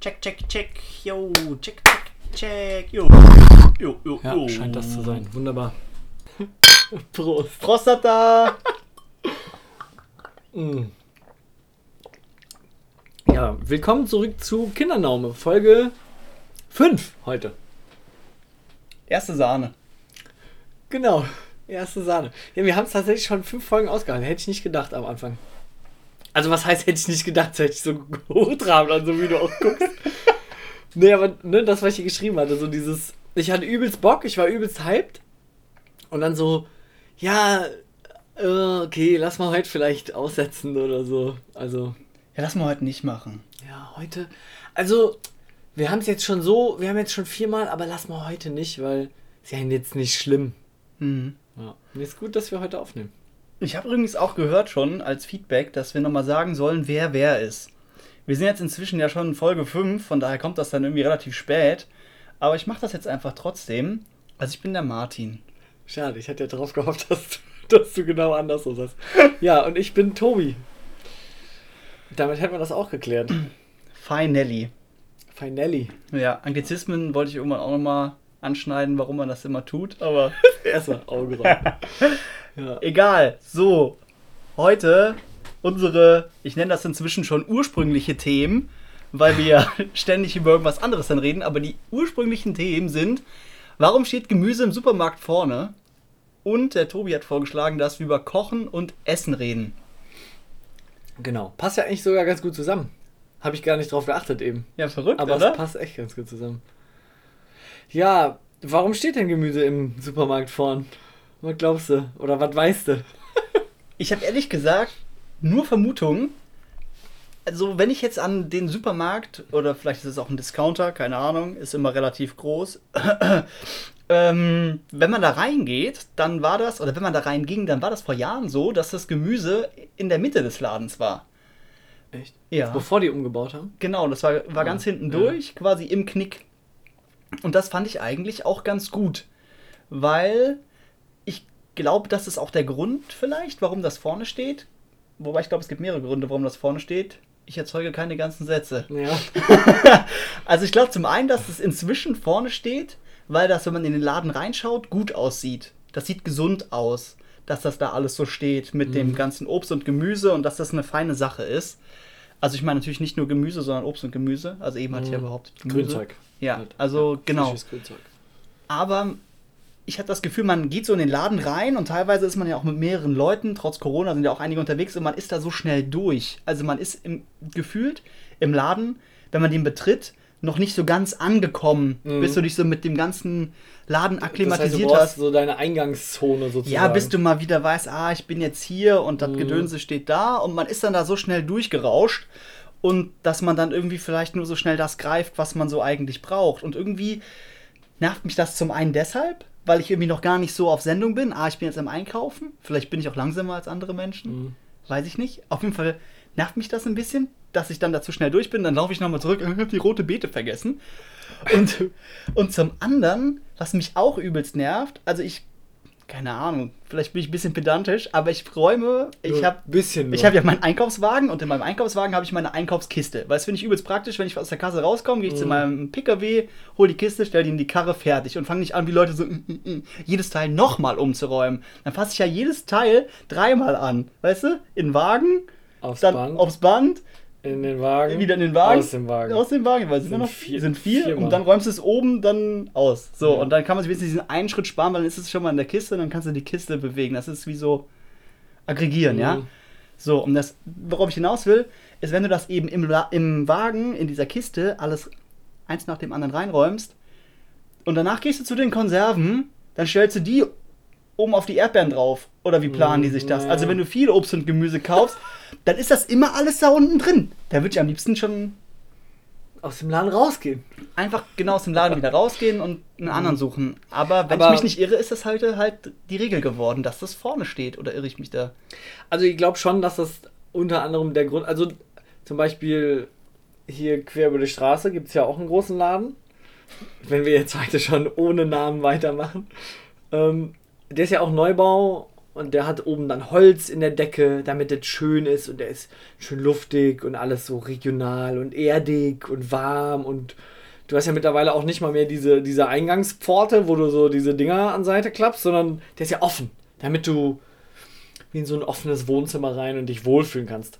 Check, check, check. Yo, check, check, check. Yo, yo, yo, Ja, yo. scheint das zu sein. Wunderbar. Prost. Prostata. Mm. Ja, willkommen zurück zu Kindernaume, Folge 5 heute. Erste Sahne. Genau, erste Sahne. Ja, wir haben es tatsächlich schon fünf Folgen ausgehalten. Hätte ich nicht gedacht am Anfang. Also, was heißt, hätte ich nicht gedacht, hätte ich so hochtrabend an, so wie du auch guckst. nee, aber ne, das, was ich hier geschrieben hatte, so dieses. Ich hatte übelst Bock, ich war übelst hyped. Und dann so, ja, äh, okay, lass mal heute vielleicht aussetzen oder so. Also, Ja, lass mal heute nicht machen. ja, heute. Also, wir haben es jetzt schon so, wir haben jetzt schon viermal, aber lass mal heute nicht, weil ist ja jetzt nicht schlimm. Mhm. Ja. Und ist gut, dass wir heute aufnehmen. Ich habe übrigens auch gehört schon als Feedback, dass wir nochmal sagen sollen, wer wer ist. Wir sind jetzt inzwischen ja schon in Folge 5, von daher kommt das dann irgendwie relativ spät. Aber ich mache das jetzt einfach trotzdem. Also ich bin der Martin. Schade, ich hatte ja darauf gehofft, dass du, dass du genau anders so sagst. Ja, und ich bin Tobi. Damit hätten wir das auch geklärt. Finelli. Finelli. Ja, Anglizismen wollte ich irgendwann auch nochmal anschneiden, warum man das immer tut, aber Erstmal Auge rein. Ja. egal. So, heute unsere, ich nenne das inzwischen schon ursprüngliche Themen, weil wir ja ständig über irgendwas anderes dann reden, aber die ursprünglichen Themen sind, warum steht Gemüse im Supermarkt vorne? Und der Tobi hat vorgeschlagen, dass wir über Kochen und Essen reden. Genau. Passt ja eigentlich sogar ganz gut zusammen. Habe ich gar nicht drauf geachtet eben. Ja, verrückt, Aber oder? es passt echt ganz gut zusammen. Ja, warum steht denn Gemüse im Supermarkt vorn? Was glaubst du? Oder was weißt du? Ich habe ehrlich gesagt nur Vermutungen. Also, wenn ich jetzt an den Supermarkt oder vielleicht ist es auch ein Discounter, keine Ahnung, ist immer relativ groß. ähm, wenn man da reingeht, dann war das, oder wenn man da reinging, dann war das vor Jahren so, dass das Gemüse in der Mitte des Ladens war. Echt? Ja. Bevor die umgebaut haben? Genau, das war, war ganz hinten ja. durch, quasi im Knick. Und das fand ich eigentlich auch ganz gut, weil glaube, das ist auch der Grund vielleicht, warum das vorne steht. Wobei ich glaube, es gibt mehrere Gründe, warum das vorne steht. Ich erzeuge keine ganzen Sätze. Ja. Also ich glaube zum einen, dass es inzwischen vorne steht, weil das, wenn man in den Laden reinschaut, gut aussieht. Das sieht gesund aus, dass das da alles so steht mit dem ganzen Obst und Gemüse und dass das eine feine Sache ist. Also ich meine natürlich nicht nur Gemüse, sondern Obst und Gemüse. Also eben hatte ich ja überhaupt Gemüse. Grünzeug. Ja, Halt. also genau. Frisches Grünzeug. Aber ich habe das Gefühl, man geht so in den Laden rein und teilweise ist man ja auch mit mehreren Leuten, trotz Corona sind ja auch einige unterwegs und man ist da so schnell durch. Also man ist im, gefühlt im Laden, wenn man den betritt, noch nicht so ganz angekommen, Mhm. bis du dich so mit dem ganzen Laden Das heißt, akklimatisiert du hast. so deine Eingangszone sozusagen. Ja, bis du mal wieder weißt, ah, ich bin jetzt hier und das Mhm. Gedönse steht da und man ist dann da so schnell durchgerauscht und dass man dann irgendwie vielleicht nur so schnell das greift, was man so eigentlich braucht. Und irgendwie nervt mich das zum einen deshalb, weil ich irgendwie noch gar nicht so auf Sendung bin. Ah, ich bin jetzt am Einkaufen. Vielleicht bin ich auch langsamer als andere Menschen. Mhm. Weiß ich nicht. Auf jeden Fall nervt mich das ein bisschen, dass ich dann dazu schnell durch bin. Dann laufe ich nochmal zurück. Ich habe die rote Beete vergessen. Und, und zum anderen, was mich auch übelst nervt, also ich, keine Ahnung, vielleicht bin ich ein bisschen pedantisch, aber ich räume, ich habe ein bisschen. ich habe ja meinen Einkaufswagen und in meinem Einkaufswagen habe ich meine Einkaufskiste. Weil das finde ich übelst praktisch, wenn ich aus der Kasse rauskomme, gehe ich zu Mhm. meinem PKW, hole die Kiste, stelle die in die Karre fertig und fange nicht an, wie Leute so mm, mm, mm, jedes Teil nochmal umzuräumen. Dann fasse ich ja jedes Teil dreimal an. Weißt du? In den Wagen, aufs dann Band, aufs Band, in den Wagen, wieder in den Wagen. aus dem Wagen. Aus dem Wagen, weil es sind, Sind noch vier- sind vier viermal. und dann räumst du es oben dann aus. So, Ja. und dann kann man sich wenigstens diesen einen Schritt sparen, weil dann ist es schon mal in der Kiste und dann kannst du die Kiste bewegen. Das ist wie so aggregieren, ja? Mhm. So, und das, worauf ich hinaus will, ist, wenn du das eben im, im Wagen, in dieser Kiste, alles eins nach dem anderen reinräumst und danach gehst du zu den Konserven, dann stellst du die oben auf die Erdbeeren drauf. Oder wie planen die sich das? Also, wenn du viel Obst und Gemüse kaufst, dann ist das immer alles da unten drin. Da würde ich am liebsten schon Aus dem Laden rausgehen. einfach genau aus dem Laden wieder rausgehen und einen anderen suchen. Aber wenn Mhm. Aber- ich mich nicht irre, ist das heute halt die Regel geworden, dass das vorne steht. Oder irre ich mich da? Also ich glaube schon, dass das unter anderem der Grund, also zum Beispiel hier quer über die Straße gibt es ja auch einen großen Laden. Wenn wir jetzt heute schon ohne Namen weitermachen. Ähm, der ist ja auch Neubau und der hat oben dann Holz in der Decke, damit es schön ist und der ist schön luftig und alles so regional und erdig und warm und du hast ja mittlerweile auch nicht mal mehr diese, diese Eingangspforte, wo du so diese Dinger an Seite klappst, sondern der ist ja offen, damit du wie in so ein offenes Wohnzimmer rein und dich wohlfühlen kannst.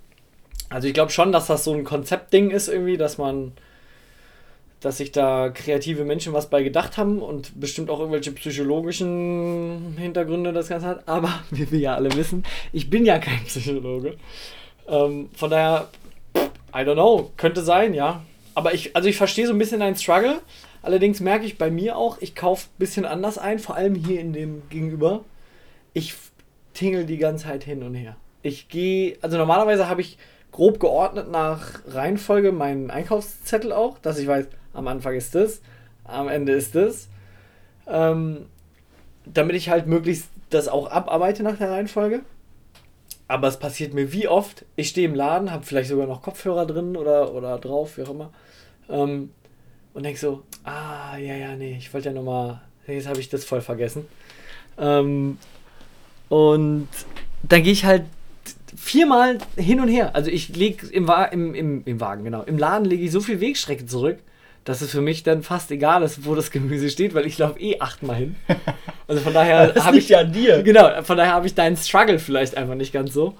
Also ich glaube schon, dass das so ein Konzeptding ist irgendwie, dass man dass sich da kreative Menschen was bei gedacht haben und bestimmt auch irgendwelche psychologischen Hintergründe das Ganze hat. Aber wie wir ja alle wissen, ich bin ja kein Psychologe. Ähm, von daher, I don't know, könnte sein, ja. Aber ich, also ich verstehe so ein bisschen deinen Struggle. Allerdings merke ich bei mir auch, ich kaufe ein bisschen anders ein, vor allem hier in dem Gegenüber. Ich tingel die ganze Zeit hin und her. Ich gehe, also normalerweise habe ich grob geordnet nach Reihenfolge meinen Einkaufszettel auch, dass ich weiß, am Anfang ist das, am Ende ist das. Ähm, damit ich halt möglichst das auch abarbeite nach der Reihenfolge. Aber es passiert mir wie oft, ich stehe im Laden, habe vielleicht sogar noch Kopfhörer drin oder, oder drauf, wie auch immer. Ähm, und denke so, ah, ja, ja, nee, ich wollte ja nochmal, jetzt habe ich das voll vergessen. Ähm, und dann gehe ich halt viermal hin und her. Also ich lege im, im, im, im Wagen, genau, im Laden lege ich so viel Wegstrecke zurück, dass es für mich dann fast egal ist, wo das Gemüse steht, weil ich laufe eh achtmal hin. Also von daher habe ich ja an dir. Genau, von daher habe ich deinen Struggle vielleicht einfach nicht ganz so.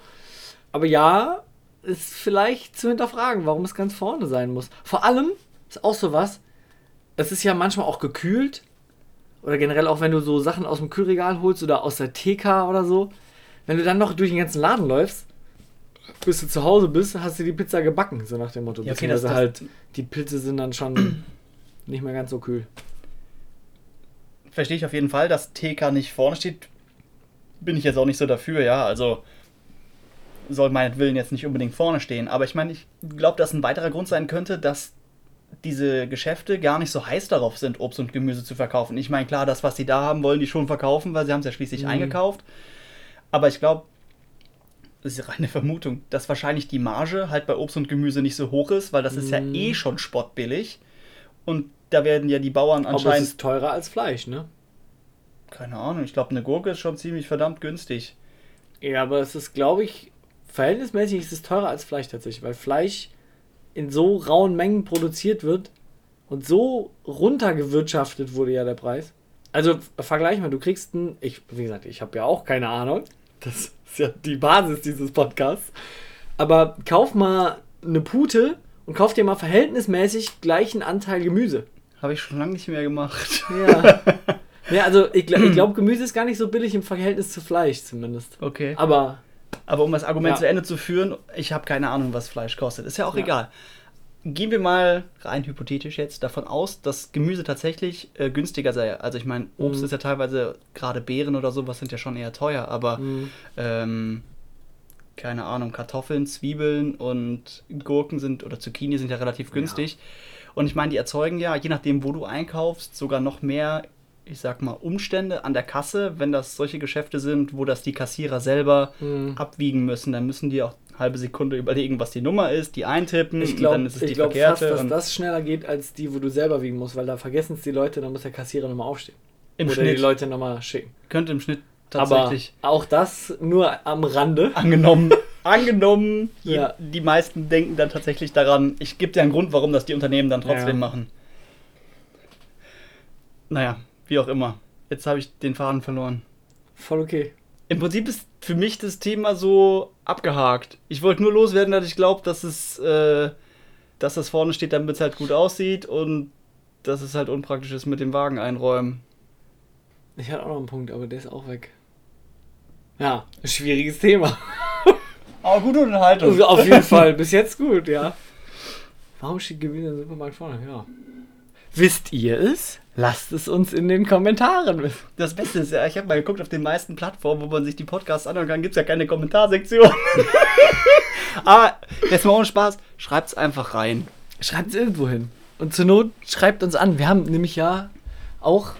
Aber ja, ist vielleicht zu hinterfragen, warum es ganz vorne sein muss. Vor allem ist auch so was, es ist ja manchmal auch gekühlt oder generell auch wenn du so Sachen aus dem Kühlregal holst oder aus der TK oder so, wenn du dann noch durch den ganzen Laden läufst, bis du zu Hause bist, hast du die Pizza gebacken, so nach dem Motto. Ja, okay, das, das halt, die Pilze sind dann schon nicht mehr ganz so kühl. Verstehe ich auf jeden Fall, dass TK nicht vorne steht. Bin ich jetzt auch nicht so dafür, ja. Also soll meinetwillen jetzt nicht unbedingt vorne stehen. Aber ich meine, ich glaube, dass ein weiterer Grund sein könnte, dass diese Geschäfte gar nicht so heiß darauf sind, Obst und Gemüse zu verkaufen. Ich meine, klar, das, was sie da haben, wollen die schon verkaufen, weil sie haben es ja schließlich mhm. eingekauft. Aber ich glaube, das ist reine Vermutung, dass wahrscheinlich die Marge halt bei Obst und Gemüse nicht so hoch ist, weil das ist ja mm. eh schon spottbillig. Und da werden ja die Bauern anscheinend. Aber es ist teurer als Fleisch, ne? Keine Ahnung, ich glaube, eine Gurke ist schon ziemlich verdammt günstig. Ja, aber es ist, glaube ich, verhältnismäßig ist es teurer als Fleisch tatsächlich, weil Fleisch in so rauen Mengen produziert wird und so runtergewirtschaftet wurde ja der Preis. Also vergleich mal, du kriegst ein, ich, wie gesagt, ich habe ja auch keine Ahnung. Das ist ja die Basis dieses Podcasts. Aber kauf mal eine Pute und kauf dir mal verhältnismäßig gleichen Anteil Gemüse. Habe ich schon lange nicht mehr gemacht. Ja. ja, also ich, ich glaube, Gemüse ist gar nicht so billig im Verhältnis zu Fleisch zumindest. Okay. Aber. Aber um das Argument ja. zu Ende zu führen, ich habe keine Ahnung, was Fleisch kostet. Ist ja auch ja. egal gehen wir mal rein hypothetisch jetzt davon aus, dass Gemüse tatsächlich äh, günstiger sei. Also ich meine, Obst mhm. ist ja teilweise, gerade Beeren oder sowas sind ja schon eher teuer, aber mhm. ähm, keine Ahnung, Kartoffeln, Zwiebeln und Gurken sind oder Zucchini sind ja relativ günstig. Ja. Und ich meine, die erzeugen ja, je nachdem, wo du einkaufst, sogar noch mehr, ich sag mal, Umstände an der Kasse, wenn das solche Geschäfte sind, wo das die Kassierer selber mhm. abwiegen müssen. Dann müssen die auch halbe Sekunde überlegen, was die Nummer ist, die eintippen, ich glaub, dann ist es ich die glaub verkehrte. Fast, dass das schneller geht als die, wo du selber wiegen musst, weil da vergessen es die Leute, dann muss der Kassierer nochmal aufstehen. Im Oder Schnitt. die Leute nochmal schicken. Könnte im Schnitt tatsächlich. Aber auch das nur am Rande. Angenommen. angenommen, ja. die meisten denken dann tatsächlich daran, ich gebe dir einen Grund, warum das die Unternehmen dann trotzdem ja. machen. Naja, wie auch immer. Jetzt habe ich den Faden verloren. Voll okay. Im Prinzip ist für mich das Thema so abgehakt. Ich wollte nur loswerden, dass ich glaube, dass es, äh, dass das vorne steht, damit es halt gut aussieht und dass es halt unpraktisch ist mit dem Wagen einräumen. Ich hatte auch noch einen Punkt, aber der ist auch weg. Ja, schwieriges Thema. Aber gute Unterhaltung. Also auf jeden Fall, bis jetzt gut, ja. Warum steht Gewinner im Supermarkt vorne? Ja. Wisst ihr es? Lasst es uns in den Kommentaren wissen. Das Beste ist ja, ich habe mal geguckt, auf den meisten Plattformen, wo man sich die Podcasts anhören kann, gibt es ja keine Kommentarsektion. Aber jetzt mal ohne Spaß, schreibt es einfach rein. Schreibt es irgendwo hin. Und zur Not schreibt uns an. Wir haben nämlich ja auch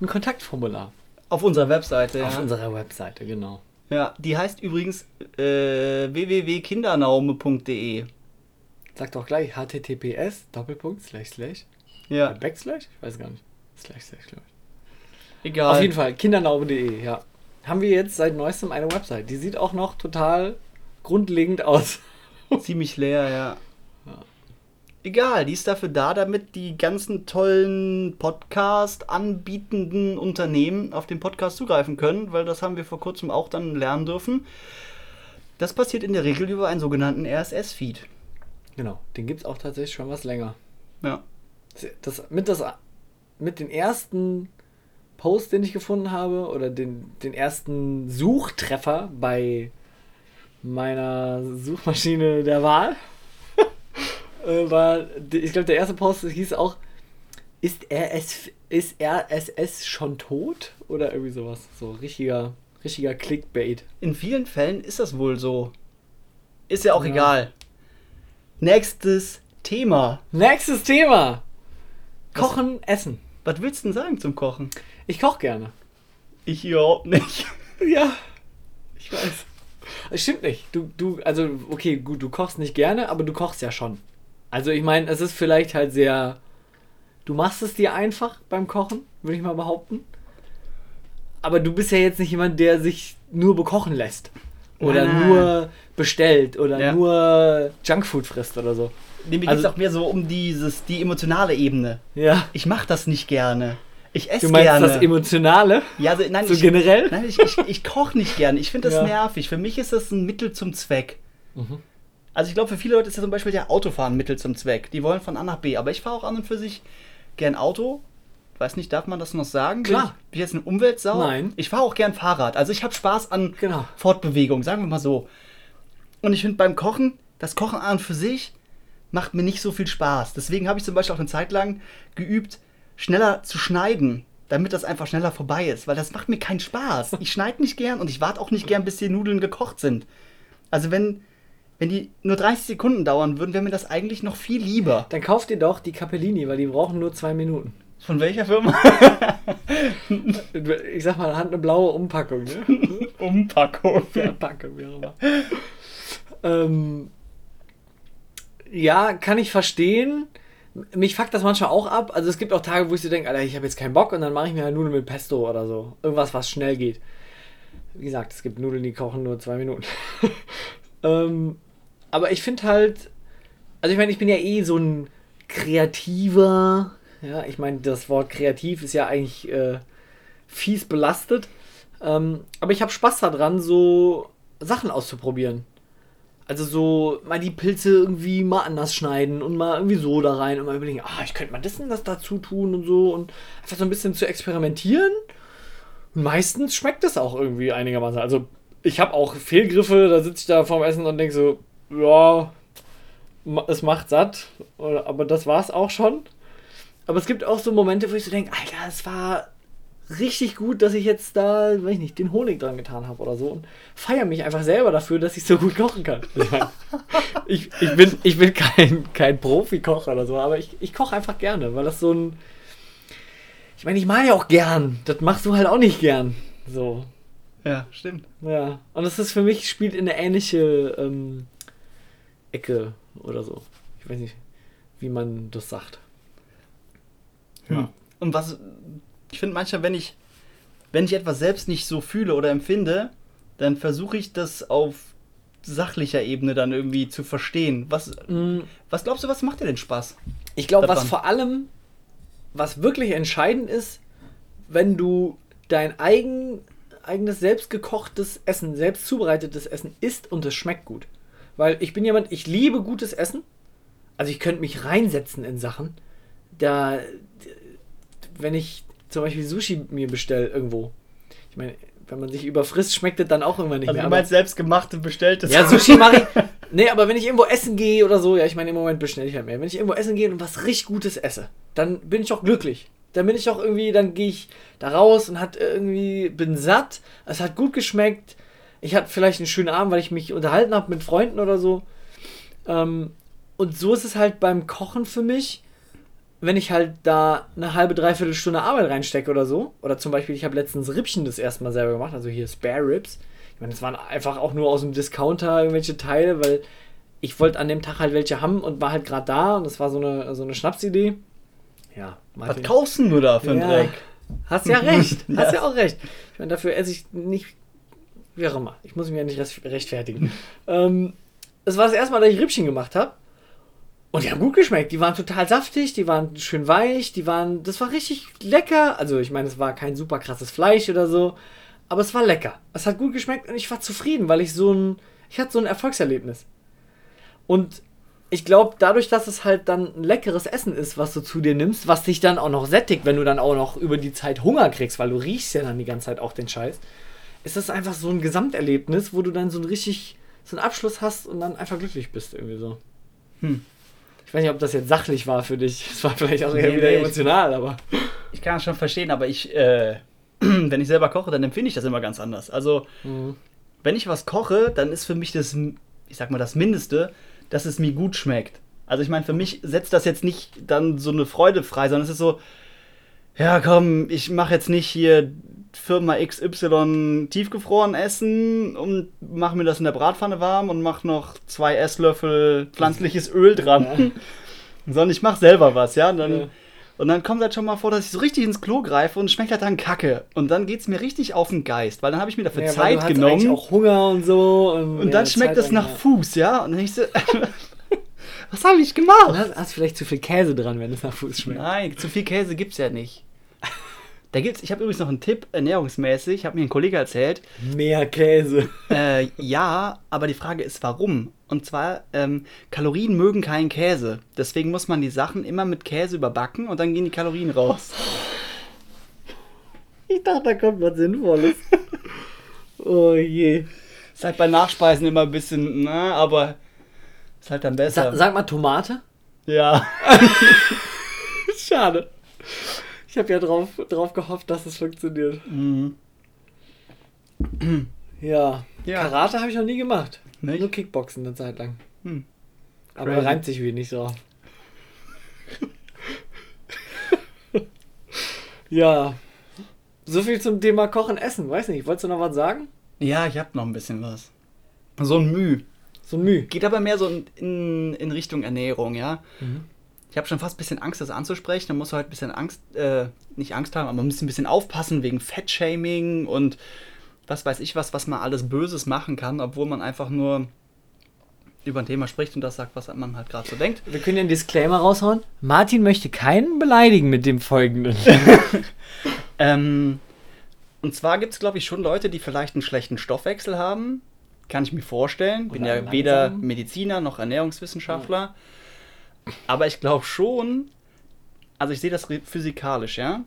ein Kontaktformular. Auf unserer Webseite, Auf ja. unserer Webseite, genau. Ja, die heißt übrigens äh, www.kindernaume.de. Sag doch gleich https Doppelpunkt slash slash ja. Backslash? Ich weiß gar nicht. Slash, slash, glaube ich. Egal. Auf jeden Fall, kindernaube.de, ja. haben wir jetzt seit neuestem eine Website. Die sieht auch noch total grundlegend aus. Ziemlich leer, ja. Egal, die ist dafür da, damit die ganzen tollen Podcast anbietenden Unternehmen auf den Podcast zugreifen können, weil das haben wir vor kurzem auch dann lernen dürfen. Das passiert in der Regel über einen sogenannten RSS-Feed. Genau, den gibt es auch tatsächlich schon was länger. Ja. Das, mit, das, mit den ersten Post, den ich gefunden habe, oder den, den ersten Suchtreffer bei meiner Suchmaschine der Wahl, äh, war, ich glaube, der erste Post hieß auch, ist RS, ist RSS schon tot? Oder irgendwie sowas. So richtiger, richtiger Clickbait. In vielen Fällen ist das wohl so. Ist ja auch Ja. egal. Nächstes Thema. Nächstes Thema. Kochen, Essen. Was willst du denn sagen zum Kochen? Ich koche gerne. Ich überhaupt nicht. Ja, ich weiß. Es stimmt nicht. Du, du, also, okay, gut, du kochst nicht gerne, aber du kochst ja schon. Also, ich meine, es ist vielleicht halt sehr. Du machst es dir einfach beim Kochen, würde ich mal behaupten. Aber du bist ja jetzt nicht jemand, der sich nur bekochen lässt. Oder nein. nur bestellt oder Ja. nur Junkfood frisst oder so. Nee, mir Also- geht es auch mehr so um dieses, die emotionale Ebene. Ja. Ich mache das nicht gerne. Ich esse Du meinst gerne. das Emotionale? ja, also, nein, So ich, generell? Nein, ich, ich, ich koche nicht gerne. Ich finde das Ja. nervig. Für mich ist das ein Mittel zum Zweck. Mhm. Also ich glaube, für viele Leute ist ja zum Beispiel der Autofahren ein Mittel zum Zweck. Die wollen von A nach B. Aber ich fahre auch an und für sich gern Auto. Weiß nicht, darf man das noch sagen? Bin Klar. ich, bin ich jetzt eine Umweltsau? Nein. Ich fahre auch gern Fahrrad. Also ich habe Spaß an Genau. Fortbewegung, sagen wir mal so. Und ich finde beim Kochen, das Kochen an und für sich macht mir nicht so viel Spaß. Deswegen habe ich zum Beispiel auch eine Zeit lang geübt, schneller zu schneiden, damit das einfach schneller vorbei ist. Weil das macht mir keinen Spaß. Ich schneide nicht gern und ich warte auch nicht gern, bis die Nudeln gekocht sind. Also wenn, wenn die nur 30 Sekunden dauern würden, wäre mir das eigentlich noch viel lieber. Dann kauf dir doch die Capellini, weil die brauchen nur zwei Minuten. Von welcher Firma? Ich sag mal, hat eine blaue Umpackung, ne? Umpackung. Verpackung, wie auch immer. ähm, ja, kann ich verstehen. Mich fuckt das manchmal auch ab. Also es gibt auch Tage, wo ich so denke, Alter, ich habe jetzt keinen Bock und dann mache ich mir halt Nudeln mit Pesto oder so. Irgendwas, was schnell geht. Wie gesagt, es gibt Nudeln, die kochen nur zwei Minuten. ähm, aber ich finde halt, also ich meine, ich bin ja eh so ein kreativer, ja, ich meine, das Wort kreativ ist ja eigentlich äh, fies belastet. Ähm, aber ich habe Spaß daran, so Sachen auszuprobieren. Also so mal die Pilze irgendwie mal anders schneiden und mal irgendwie so da rein und mal überlegen, ah, ich könnte mal das und das dazu tun und so und einfach so ein bisschen zu experimentieren. Und meistens schmeckt es auch irgendwie einigermaßen. Also ich habe auch Fehlgriffe, da sitze ich da vorm Essen und denke so, ja, es macht satt, aber das war's auch schon. Aber es gibt auch so Momente, wo ich so denke, Alter, es war richtig gut, dass ich jetzt da, weiß ich nicht, den Honig dran getan habe oder so und feiere mich einfach selber dafür, dass ich so gut kochen kann. Ich, mein, ich, ich bin, ich bin kein, kein Profi-Koch oder so, aber ich, ich koche einfach gerne, weil das so ein. Ich meine, ich mag ja auch gern. Das machst du halt auch nicht gern. So. Ja, stimmt. Ja. Und das ist für mich, spielt in eine ähnliche ähm, Ecke oder so. Ich weiß nicht, wie man das sagt. Ja. Und was, ich finde manchmal, wenn ich, wenn ich etwas selbst nicht so fühle oder empfinde, dann versuche ich das auf sachlicher Ebene dann irgendwie zu verstehen. Was, Mm, was glaubst du, was macht dir denn Spaß? Ich glaube, was vor allem, was wirklich entscheidend ist, wenn du dein eigen, eigenes selbstgekochtes Essen, selbst zubereitetes Essen isst und es schmeckt gut. Weil ich bin jemand, ich liebe gutes Essen. Also ich könnte mich reinsetzen in Sachen. Da, wenn ich zum Beispiel Sushi mir bestelle irgendwo. Ich meine, wenn man sich überfrisst, schmeckt es dann auch irgendwann nicht Also mehr. du meinst selbstgemachte, bestelltes? ja, Sushi mache ich. Nee, aber wenn ich irgendwo essen gehe oder so, ja, ich meine, im Moment bestelle ich halt mehr. Wenn ich irgendwo essen gehe und was richtig Gutes esse, dann bin ich auch glücklich. Dann bin ich auch irgendwie, dann gehe ich da raus und hat irgendwie, bin satt, es hat gut geschmeckt. Ich hatte vielleicht einen schönen Abend, weil ich mich unterhalten habe mit Freunden oder so. Ähm, und so ist es halt beim Kochen für mich, wenn ich halt da eine halbe, dreiviertel Stunde Arbeit reinstecke oder so. Oder zum Beispiel, ich habe letztens Rippchen das erste Mal selber gemacht, also hier Spare Ribs. Ich meine, das waren einfach auch nur aus dem Discounter irgendwelche Teile, weil ich wollte an dem Tag halt welche haben und war halt gerade da und das war so eine, so eine Schnapsidee. Ja, Was kaufst du da für einen ja, Dreck? Hast ja recht. Hast Ja. ja auch recht. Ich meine, dafür esse ich nicht. Wie auch immer. Ich muss mich ja nicht rechtfertigen. ähm, es war das erste Mal, dass ich Rippchen gemacht habe. Und die haben gut geschmeckt. Die waren total saftig, die waren schön weich, die waren. Das war richtig lecker. Also, ich meine, es war kein super krasses Fleisch oder so. Aber es war lecker. Es hat gut geschmeckt und ich war zufrieden, weil ich so ein. Ich hatte so ein Erfolgserlebnis. Und ich glaube, dadurch, dass es halt dann ein leckeres Essen ist, was du zu dir nimmst, was dich dann auch noch sättigt, wenn du dann auch noch über die Zeit Hunger kriegst, weil du riechst ja dann die ganze Zeit auch den Scheiß, ist das einfach so ein Gesamterlebnis, wo du dann so ein richtig, so einen Abschluss hast und dann einfach glücklich bist, irgendwie so. Hm. Ich weiß nicht, ob das jetzt sachlich war für dich. Es war vielleicht auch eher Nee, wieder nee, ich- emotional, aber. Ich kann das schon verstehen, aber ich, äh, wenn ich selber koche, dann empfinde ich das immer ganz anders. Also, Mhm. wenn ich was koche, dann ist für mich das, ich sag mal, das Mindeste, dass es mir gut schmeckt. Also ich meine, für mich setzt das jetzt nicht dann so eine Freude frei, sondern es ist so, ja komm, ich mache jetzt nicht hier Firma XY tiefgefroren essen und mache mir das in der Bratpfanne warm und mache noch zwei Esslöffel pflanzliches Öl dran. Sondern ich mache selber was, ja. Und dann, Ja. und dann kommt halt schon mal vor, dass ich so richtig ins Klo greife und es schmeckt halt dann Kacke. Und dann geht es mir richtig auf den Geist, weil dann habe ich mir dafür Ja, Zeit du genommen. eigentlich auch Hunger und so. Und, Und ja, dann schmeckt es nach Fuß, ja? Und dann ich so, was habe ich ja. gemacht? Hast, hast vielleicht zu viel Käse dran, wenn es nach Fuß schmeckt. Nein, zu viel Käse gibt's ja nicht. Da gibt's, ich habe übrigens noch einen Tipp, ernährungsmäßig, hat mir ein Kollege erzählt. Mehr Käse. Äh, ja, aber die Frage ist, warum? Und zwar, ähm, Kalorien mögen keinen Käse. Deswegen muss man die Sachen immer mit Käse überbacken und dann gehen die Kalorien raus. Ich dachte, da kommt was Sinnvolles. oh je. Ist halt bei Nachspeisen immer ein bisschen, na, aber ist halt dann besser. Sa sag mal Tomate. ja. Schade. Ich habe ja drauf, drauf gehofft, dass es funktioniert. Mhm. Ja. Ja. Karate habe ich noch nie gemacht. Nicht? Nur Kickboxen eine Zeit lang. Hm. Aber Crazy. reimt sich wie nicht so. ja. So viel zum Thema Kochen, Essen. Weiß nicht, wolltest du noch was sagen? Ja, ich hab noch ein bisschen was. So ein Müh. So ein Mühe. Geht aber mehr so in, in, in Richtung Ernährung, ja. Mhm. Ich habe schon fast ein bisschen Angst, das anzusprechen. Da musst du halt ein bisschen Angst, äh, nicht Angst haben, aber man muss ein bisschen aufpassen wegen Fettshaming und was weiß ich was, was man alles Böses machen kann, obwohl man einfach nur über ein Thema spricht und das sagt, was man halt gerade so denkt. Wir können ja einen Disclaimer raushauen. Martin möchte keinen beleidigen mit dem folgenden. Ähm, und zwar gibt es, glaube ich, schon Leute, die vielleicht einen schlechten Stoffwechsel haben. Kann ich mir vorstellen. Bin Oder ja weder langsam. Mediziner noch Ernährungswissenschaftler. Aber ich glaube schon, also ich sehe das physikalisch, ja.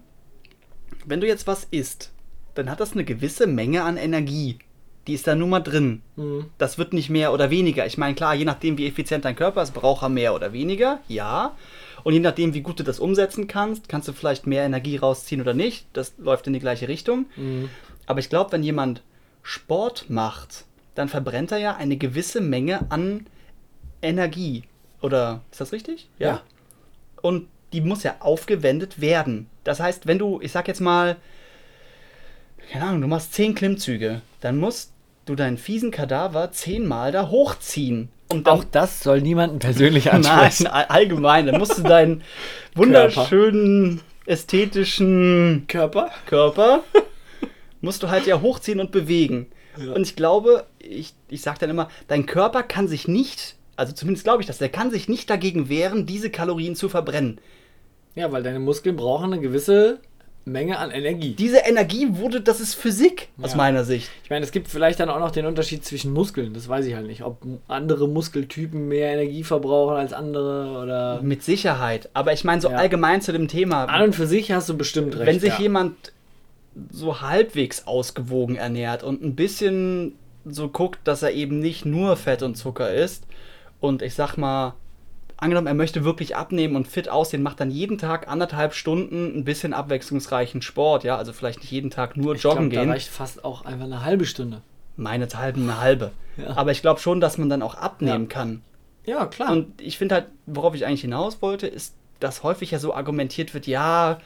Wenn du jetzt was isst, dann hat das eine gewisse Menge an Energie. Die ist da nun mal drin. Mhm. Das wird nicht mehr oder weniger. Ich meine, klar, je nachdem, wie effizient dein Körper ist, braucht er mehr oder weniger, ja. Und je nachdem, wie gut du das umsetzen kannst, kannst du vielleicht mehr Energie rausziehen oder nicht. Das läuft in die gleiche Richtung. Mhm. Aber ich glaube, wenn jemand Sport macht, dann verbrennt er ja eine gewisse Menge an Energie. Oder ist das richtig? Ja. Und die muss ja aufgewendet werden. Das heißt, wenn du, ich sag jetzt mal, keine Ahnung, du machst zehn Klimmzüge, dann musst du deinen fiesen Kadaver zehnmal da hochziehen. Und Auch das soll niemanden persönlich Nein, ansprechen. all- allgemein, dann musst du deinen wunderschönen ästhetischen Körper? Körper musst du halt ja hochziehen und bewegen. Ja. Und ich glaube, ich, ich sage dann immer, dein Körper kann sich nicht, also zumindest glaube ich das, der kann sich nicht dagegen wehren, diese Kalorien zu verbrennen. Ja, weil deine Muskeln brauchen eine gewisse Menge an Energie. Diese Energie wurde, das ist Physik aus Ja. meiner Sicht. Ich meine, es gibt vielleicht dann auch noch den Unterschied zwischen Muskeln. Das weiß ich halt nicht. Ob andere Muskeltypen mehr Energie verbrauchen als andere oder. Mit Sicherheit. Aber ich meine so Ja. allgemein zu dem Thema, An und für sich hast du bestimmt recht. wenn sich ja. jemand so halbwegs ausgewogen ernährt und ein bisschen so guckt, dass er eben nicht nur Fett und Zucker isst und ich sag mal, angenommen, er möchte wirklich abnehmen und fit aussehen, macht dann jeden Tag anderthalb Stunden ein bisschen abwechslungsreichen Sport, ja, also vielleicht nicht jeden Tag nur ich joggen glaub, gehen, Da reicht fast auch einfach eine halbe Stunde. meinethalb eine halbe. Ja. Aber ich glaube schon, dass man dann auch abnehmen Ja. kann. Ja, klar. Und ich finde halt, worauf ich eigentlich hinaus wollte, ist, dass häufig ja so argumentiert wird, ja,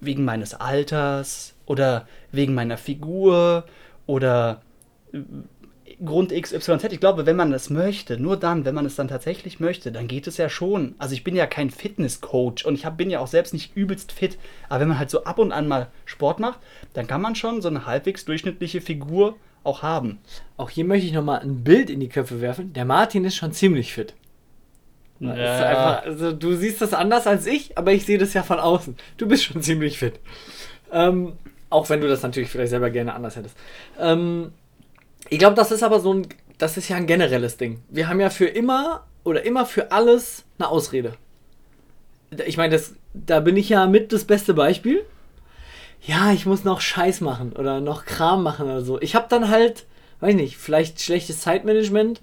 wegen meines Alters oder wegen meiner Figur oder Grund XYZ. Ich glaube, wenn man das möchte, nur dann, wenn man es dann tatsächlich möchte, dann geht es ja schon. Also ich bin ja kein Fitnesscoach und ich hab, bin ja auch selbst nicht übelst fit. Aber wenn man halt so ab und an mal Sport macht, dann kann man schon so eine halbwegs durchschnittliche Figur auch haben. Auch hier möchte ich nochmal ein Bild in die Köpfe werfen. Der Martin ist schon ziemlich fit. Ist einfach, also du siehst das anders als ich, aber ich sehe das ja von außen. Du bist schon ziemlich fit. Ähm, auch wenn du das natürlich vielleicht selber gerne anders hättest. Ähm, ich glaube, das ist aber so ein, das ist ja ein generelles Ding. Wir haben ja für immer oder immer für alles eine Ausrede. Ich meine, da bin ich ja mit das beste Beispiel. Ja, ich muss noch Scheiß machen oder noch Kram machen oder so. Ich habe dann halt, weiß nicht, vielleicht schlechtes Zeitmanagement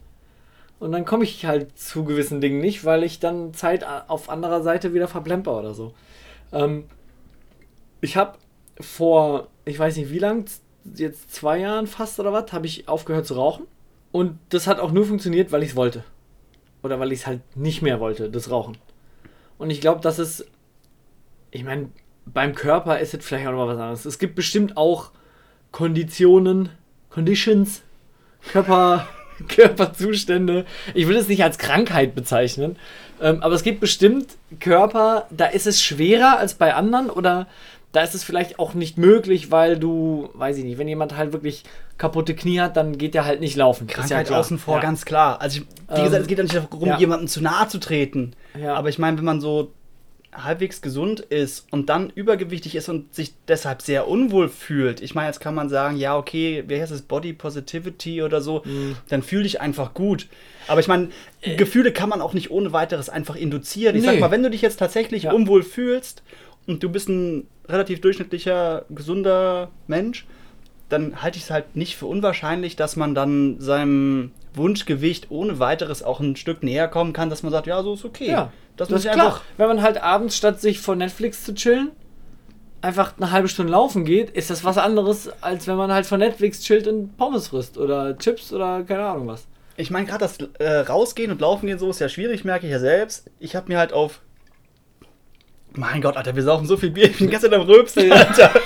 und dann komme ich halt zu gewissen Dingen nicht, weil ich dann Zeit auf anderer Seite wieder verplemper oder so. Ähm, ich habe vor, ich weiß nicht wie lang, jetzt zwei Jahren fast oder was, habe ich aufgehört zu rauchen. Und das hat auch nur funktioniert, weil ich es wollte. Oder weil ich es halt nicht mehr wollte, das Rauchen. Und ich glaube, das ist, ich meine, beim Körper ist es vielleicht auch noch was anderes. Es gibt bestimmt auch Konditionen, Conditions, Körper, Körperzustände. Ich will es nicht als Krankheit bezeichnen, ähm, aber es gibt bestimmt Körper, da ist es schwerer als bei anderen oder da ist es vielleicht auch nicht möglich, weil du, weiß ich nicht, wenn jemand halt wirklich kaputte Knie hat, dann geht der halt nicht laufen. Krankheit ja außen vor, ja. ganz klar. Also, ich, wie ähm, gesagt, es geht ja nicht darum, ja. jemandem zu nahe zu treten. Aber ich meine, wenn man so halbwegs gesund ist und dann übergewichtig ist und sich deshalb sehr unwohl fühlt, ich meine, jetzt kann man sagen, ja, okay, wie heißt es, Body Positivity oder so, mhm. dann fühle ich einfach gut. Aber ich meine, äh. Gefühle kann man auch nicht ohne weiteres einfach induzieren. Ich nee. sag mal, wenn du dich jetzt tatsächlich unwohl fühlst und du bist ein relativ durchschnittlicher, gesunder Mensch, dann halte ich es halt nicht für unwahrscheinlich, dass man dann seinem Wunschgewicht ohne weiteres auch ein Stück näher kommen kann, dass man sagt, ja, so ist okay. Ja, das, das ist klar. Einfach Wenn man halt abends statt sich vor Netflix zu chillen, einfach eine halbe Stunde laufen geht, ist das was anderes, als wenn man halt vor Netflix chillt und Pommes frisst oder Chips oder keine Ahnung was. Ich meine, gerade das äh, Rausgehen und Laufen gehen so ist ja schwierig, merke ich ja selbst. Ich habe mir halt auf mein Gott, Alter, wir saufen so viel Bier. Ich bin gestern am Röpsen, Alter.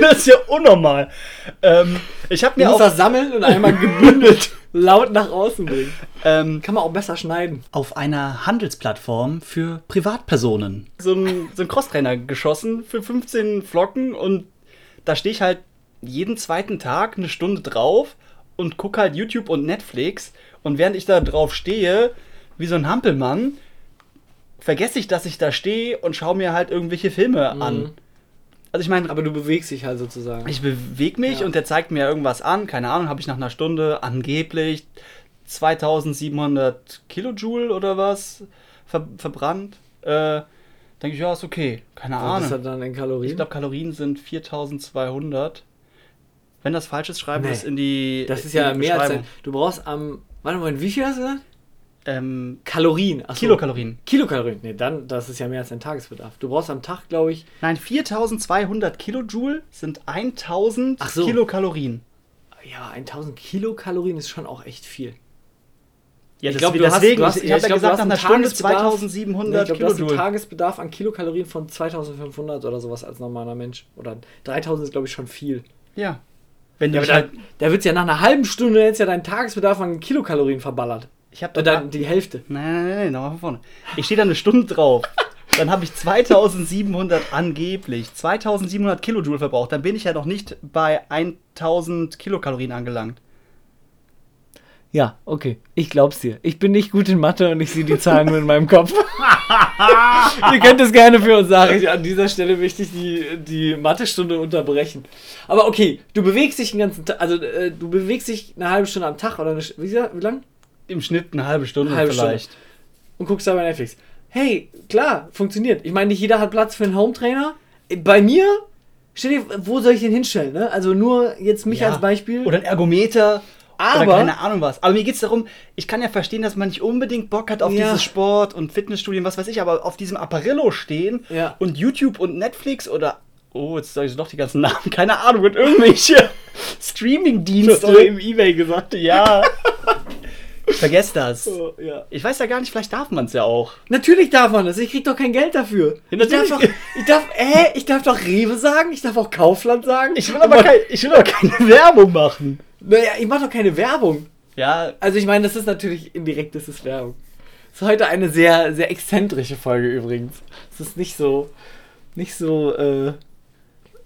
Das ist ja unnormal. Ähm, ich habe mir du musst auch das sammeln und einmal gebündelt laut nach außen bringen. Ähm, Kann man auch besser schneiden. Auf einer Handelsplattform für Privatpersonen. So ein, so ein Crosstrainer geschossen für 15 Flocken und da stehe ich halt jeden zweiten Tag eine Stunde drauf und gucke halt YouTube und Netflix. Und während ich da drauf stehe, wie so ein Hampelmann, vergesse ich, dass ich da stehe und schaue mir halt irgendwelche Filme mhm. an. Also ich meine, aber du bewegst dich halt sozusagen. Ich bewege mich ja. und der zeigt mir irgendwas an. Keine Ahnung, habe ich nach einer Stunde angeblich 2700 Kilojoule oder was ver verbrannt. Äh, denke ich, ja, ist okay. Keine was Ahnung. Was ist das dann in Kalorien? Ich glaube, Kalorien sind 4200. Wenn das falsch ist, schreiben wir nee. es in die. Das ist ja mehr als. Du brauchst am. Warte mal, wie viel hast du gesagt? Ähm, Kalorien. Achso. Kilokalorien. Kilokalorien. Nee, dann, das ist ja mehr als dein Tagesbedarf. Du brauchst am Tag, glaube ich. Nein, 4200 Kilojoule sind 1000 so. Kilokalorien. Ja, 1000 Kilokalorien ist schon auch echt viel. Ja, ich glaube, deswegen, hast, ich, habe ja gesagt, nach einer Stunde 2700 nee, ich glaub, Kilojoule. Du hast einen Tagesbedarf an Kilokalorien von 2500 oder sowas als normaler Mensch. Oder 3000 ist, glaube ich, schon viel. Ja. Wenn ja, halt, da wird ja nach einer halben Stunde jetzt ja dein Tagesbedarf an Kilokalorien verballert. Ich habe dann die Hälfte. Nein, nein, nein, nochmal von vorne. Ich stehe da eine Stunde drauf. Dann habe ich 2700 angeblich, 2700 Kilojoule verbraucht. Dann bin ich ja noch nicht bei 1000 Kilokalorien angelangt. Ja, okay. Ich glaub's dir. Ich bin nicht gut in Mathe und ich sehe die Zahlen nur in meinem Kopf. Ihr könnt es gerne für uns sagen. Ich, an dieser Stelle möchte ich die, die Mathestunde unterbrechen. Aber okay, du bewegst dich den ganzen Tag, also äh, du bewegst dich eine halbe Stunde am Tag oder eine, wie, wie lang? Im Schnitt eine halbe Stunde halbe vielleicht. Stunde. Und guckst da bei Netflix. Hey, klar, funktioniert. Ich meine, nicht jeder hat Platz für einen Hometrainer. Bei mir, stell dir, wo soll ich den hinstellen? Ne? Also nur jetzt mich ja. als Beispiel. Oder ein Ergometer. Aber, oder keine Ahnung was. Aber mir geht es darum, ich kann ja verstehen, dass man nicht unbedingt Bock hat auf ja. dieses Sport und Fitnessstudien, was weiß ich, aber auf diesem Apparillo stehen ja. und YouTube und Netflix oder oh, jetzt sage ich doch die ganzen Namen, keine Ahnung, und irgendwelche Streaming-Dienste im Ebay gesagt. Ja. Vergesst das. Oh, ja. Ich weiß ja gar nicht, vielleicht darf man es ja auch. Natürlich darf man das. Ich krieg doch kein Geld dafür. Ja, ich darf doch, ich darf, äh, ich darf doch Rewe sagen, ich darf auch Kaufland sagen. Ich will aber, aber kein, ich will aber keine Werbung machen. Naja, ich mache doch keine Werbung. Ja, Also ich meine, das ist natürlich indirekt, das ist Werbung. Das ist heute eine sehr, sehr exzentrische Folge übrigens. Es ist nicht so, nicht so, äh,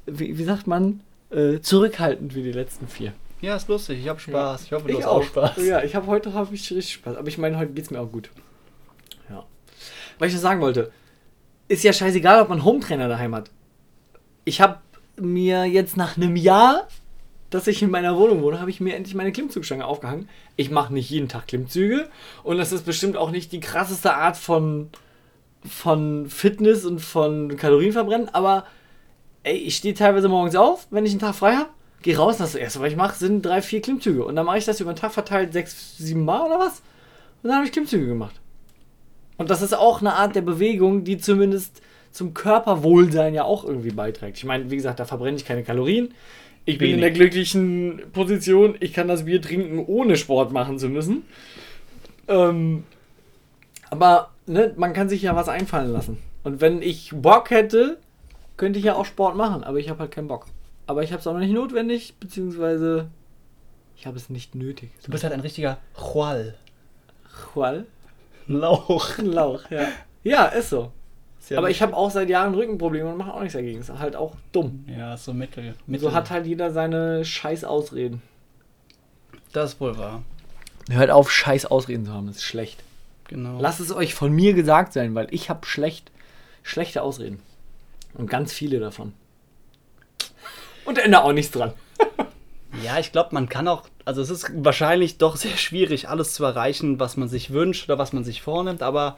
wie, wie sagt man, äh, zurückhaltend wie die letzten vier. Ja, ist lustig. Ich habe Spaß. Ich hoffe, du Ich hast auch Spaß. Ja, ich habe heute habe ich richtig Spaß. Aber ich meine, heute geht's mir auch gut. Ja. Was ich noch sagen wollte, ist ja scheißegal, ob man Hometrainer daheim hat. Ich habe mir jetzt nach einem Jahr, dass ich in meiner Wohnung wohne, habe ich mir endlich meine Klimmzugstange aufgehangen. Ich mache nicht jeden Tag Klimmzüge und das ist bestimmt auch nicht die krasseste Art von von Fitness und von Kalorienverbrennen, aber ey, ich stehe teilweise morgens auf, wenn ich einen Tag frei habe, gehe raus und das erste, was ich mache, sind drei, vier Klimmzüge. Und dann mache ich das über den Tag verteilt sechs, sieben Mal oder was? Und dann habe ich Klimmzüge gemacht. Und das ist auch eine Art der Bewegung, die zumindest zum Körperwohlsein ja auch irgendwie beiträgt. Ich meine, wie gesagt, da verbrenne ich keine Kalorien. Ich bin in Wenig. der glücklichen Position, ich kann das Bier trinken, ohne Sport machen zu müssen. Ähm, aber ne, man kann sich ja was einfallen lassen. Und wenn ich Bock hätte, könnte ich ja auch Sport machen, aber ich habe halt keinen Bock. Aber ich habe es auch noch nicht notwendig, beziehungsweise ich habe es nicht nötig. Du bist halt ein richtiger Chual. Qual? Lauch. Ein Lauch, ja. Ja, ist so. Ist ja aber ich habe auch seit Jahren Rückenprobleme und mache auch nichts dagegen. Ist halt auch dumm. Ja, so mittel. Und so hat halt jeder seine scheiß Ausreden. Das ist wohl wahr. Hört auf, scheiß Ausreden zu haben, das ist schlecht. Genau. Lasst es euch von mir gesagt sein, weil ich habe schlecht, schlechte Ausreden. Und ganz viele davon. Und ändere auch nichts dran. Ja, ich glaube, man kann auch, also es ist wahrscheinlich doch sehr schwierig, alles zu erreichen, was man sich wünscht oder was man sich vornimmt, aber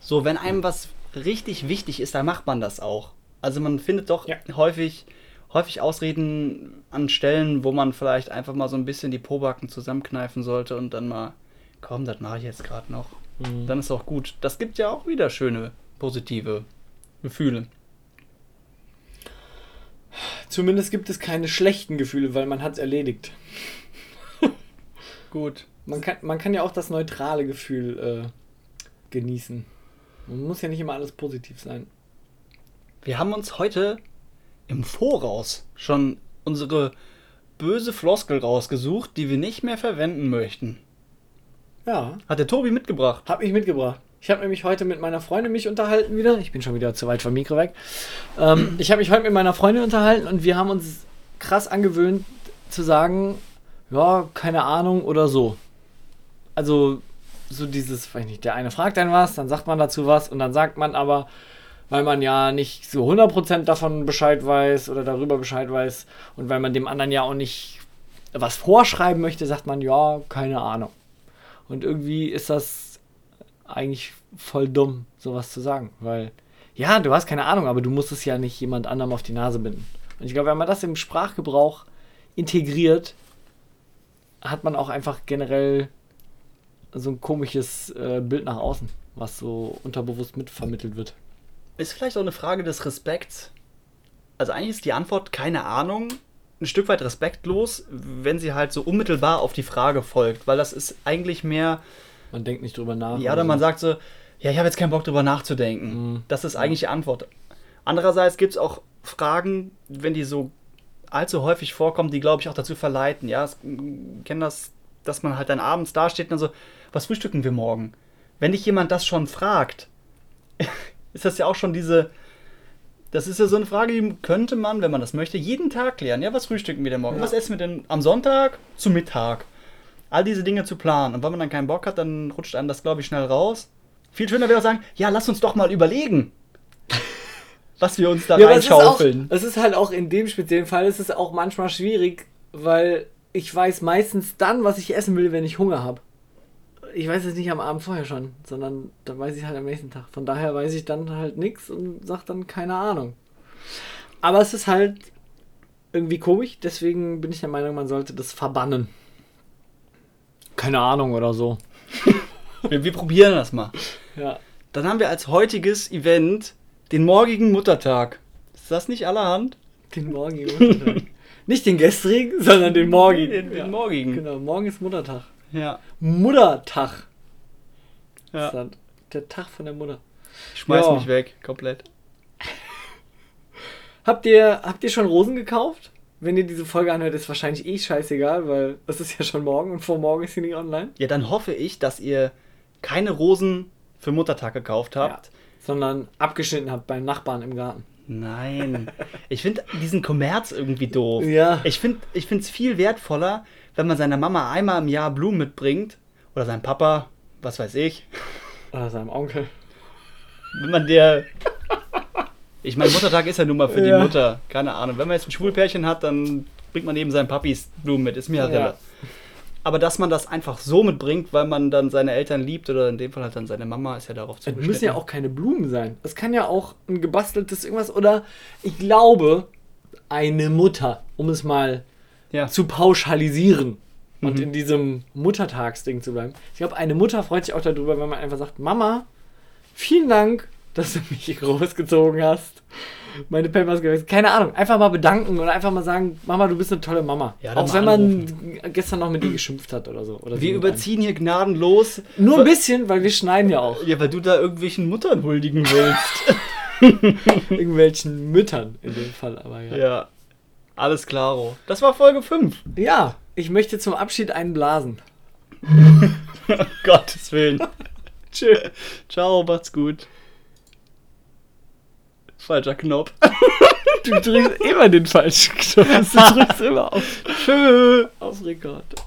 so, wenn einem was richtig wichtig ist, dann macht man das auch. Also man findet doch Ja. häufig, häufig Ausreden an Stellen, wo man vielleicht einfach mal so ein bisschen die Pobacken zusammenkneifen sollte und dann mal, komm, das mache ich jetzt gerade noch. Dann ist auch gut. Das gibt ja auch wieder schöne, positive Gefühle. Zumindest gibt es keine schlechten Gefühle, weil man hat es erledigt. Gut. Man kann, man kann ja auch das neutrale Gefühl äh, genießen. Man muss ja nicht immer alles positiv sein. Wir haben uns heute im Voraus schon unsere böse Floskel rausgesucht, die wir nicht mehr verwenden möchten. Ja. Hat der Tobi mitgebracht. Hab ich mitgebracht. Ich habe nämlich heute mit meiner Freundin mich unterhalten wieder. Ich bin schon wieder zu weit vom Mikro weg. Ähm, ich habe mich heute mit meiner Freundin unterhalten und wir haben uns krass angewöhnt zu sagen, ja, keine Ahnung oder so. Also so dieses, weiß nicht, der eine fragt einen was, dann sagt man dazu was und dann sagt man aber, weil man ja nicht so 100% davon Bescheid weiß oder darüber Bescheid weiß und weil man dem anderen ja auch nicht was vorschreiben möchte, sagt man, ja, keine Ahnung. Und irgendwie ist das eigentlich voll dumm, sowas zu sagen, weil ja, du hast keine Ahnung, aber du musst es ja nicht jemand anderem auf die Nase binden. Und ich glaube, wenn man das im Sprachgebrauch integriert, hat man auch einfach generell so ein komisches äh, Bild nach außen, was so unterbewusst mitvermittelt wird. Ist vielleicht auch eine Frage des Respekts. Also eigentlich ist die Antwort keine Ahnung, ein Stück weit respektlos, wenn sie halt so unmittelbar auf die Frage folgt, weil das ist eigentlich mehr, Man denkt nicht drüber nach. ja, oder man sagt so, ja, ich habe jetzt keinen Bock drüber nachzudenken. Mhm. Das ist eigentlich die Antwort. Andererseits gibt es auch Fragen, wenn die so allzu häufig vorkommen, die, glaube ich, auch dazu verleiten. Ja, ich kenne das, dass man halt dann abends dasteht und dann so, was frühstücken wir morgen? Wenn dich jemand das schon fragt, ist das ja auch schon diese, das ist ja so eine Frage, die könnte man, wenn man das möchte, jeden Tag klären. Ja, was frühstücken wir denn morgen? Ja. Was essen wir denn am Sonntag zu Mittag? All diese Dinge zu planen. Und wenn man dann keinen Bock hat, dann rutscht einem das, glaube ich, schnell raus. Viel schöner wäre auch sagen, ja, lass uns doch mal überlegen, was wir uns da Ja, aber es ist, reinschaufeln. es ist halt auch in dem speziellen Fall, es ist auch manchmal schwierig, weil ich weiß meistens dann, was ich essen will, wenn ich Hunger habe. Ich weiß es nicht am Abend vorher schon, sondern dann weiß ich halt am nächsten Tag. Von daher weiß ich dann halt nichts und sag dann keine Ahnung. Aber es ist halt irgendwie komisch, deswegen bin ich der Meinung, man sollte das verbannen. Keine Ahnung oder so. Wir, wir probieren das mal. Ja. Dann haben wir als heutiges Event den morgigen Muttertag. Ist das nicht allerhand? Den morgigen Muttertag. Nicht den gestrigen, sondern den morgigen. Den, den ja. morgigen. Genau, morgen ist Muttertag. Ja. Muttertag. ja. Ist dann der Tag von der Mutter. Ich schmeiß Ja. mich weg, komplett. Habt ihr, habt ihr schon Rosen gekauft? Wenn ihr diese Folge anhört, ist wahrscheinlich eh scheißegal, weil es ist ja schon morgen und vor morgen ist sie nicht online. Ja, dann hoffe ich, dass ihr keine Rosen für Muttertag gekauft habt. Ja, sondern abgeschnitten habt beim Nachbarn im Garten. Nein. Ich finde diesen Kommerz irgendwie doof. Ja. Ich finde es viel wertvoller, wenn man seiner Mama einmal im Jahr Blumen mitbringt. Oder seinem Papa, was weiß ich. Oder seinem Onkel. Wenn man der. Ich meine, Muttertag ist ja nun mal für Ja. die Mutter. Keine Ahnung. Wenn man jetzt ein Schwulpärchen hat, dann bringt man eben seinen Papis Blumen mit. Ist mir ja Ja. Rille. Aber dass man das einfach so mitbringt, weil man dann seine Eltern liebt oder in dem Fall halt dann seine Mama, ist ja darauf Es zugeschnitten. müssen ja auch keine Blumen sein. Es kann ja auch ein gebasteltes irgendwas oder ich glaube, eine Mutter, um es mal Ja. zu pauschalisieren und Mhm. in diesem Muttertagsding zu bleiben. Ich glaube, eine Mutter freut sich auch darüber, wenn man einfach sagt, Mama, vielen Dank, dass du mich großgezogen hast. Meine Pampers gewechselt. Keine Ahnung. Einfach mal bedanken oder einfach mal sagen, Mama, du bist eine tolle Mama. Ja, auch wenn man anrufen. gestern noch mit dir geschimpft hat oder so. Oder Wir überziehen hier gnadenlos. Nur ein bisschen, weil wir schneiden ja auch. Ja, weil du da irgendwelchen Muttern huldigen willst. Irgendwelchen Müttern in dem Fall, aber ja. ja. Alles klaro. Das war Folge 5. Ja, ich möchte zum Abschied einen blasen. Gottes Willen. Tschö. Ciao, macht's gut. Falscher Knopf. Du drückst immer den falschen Knopf. Du drückst immer auf, auf Rekord.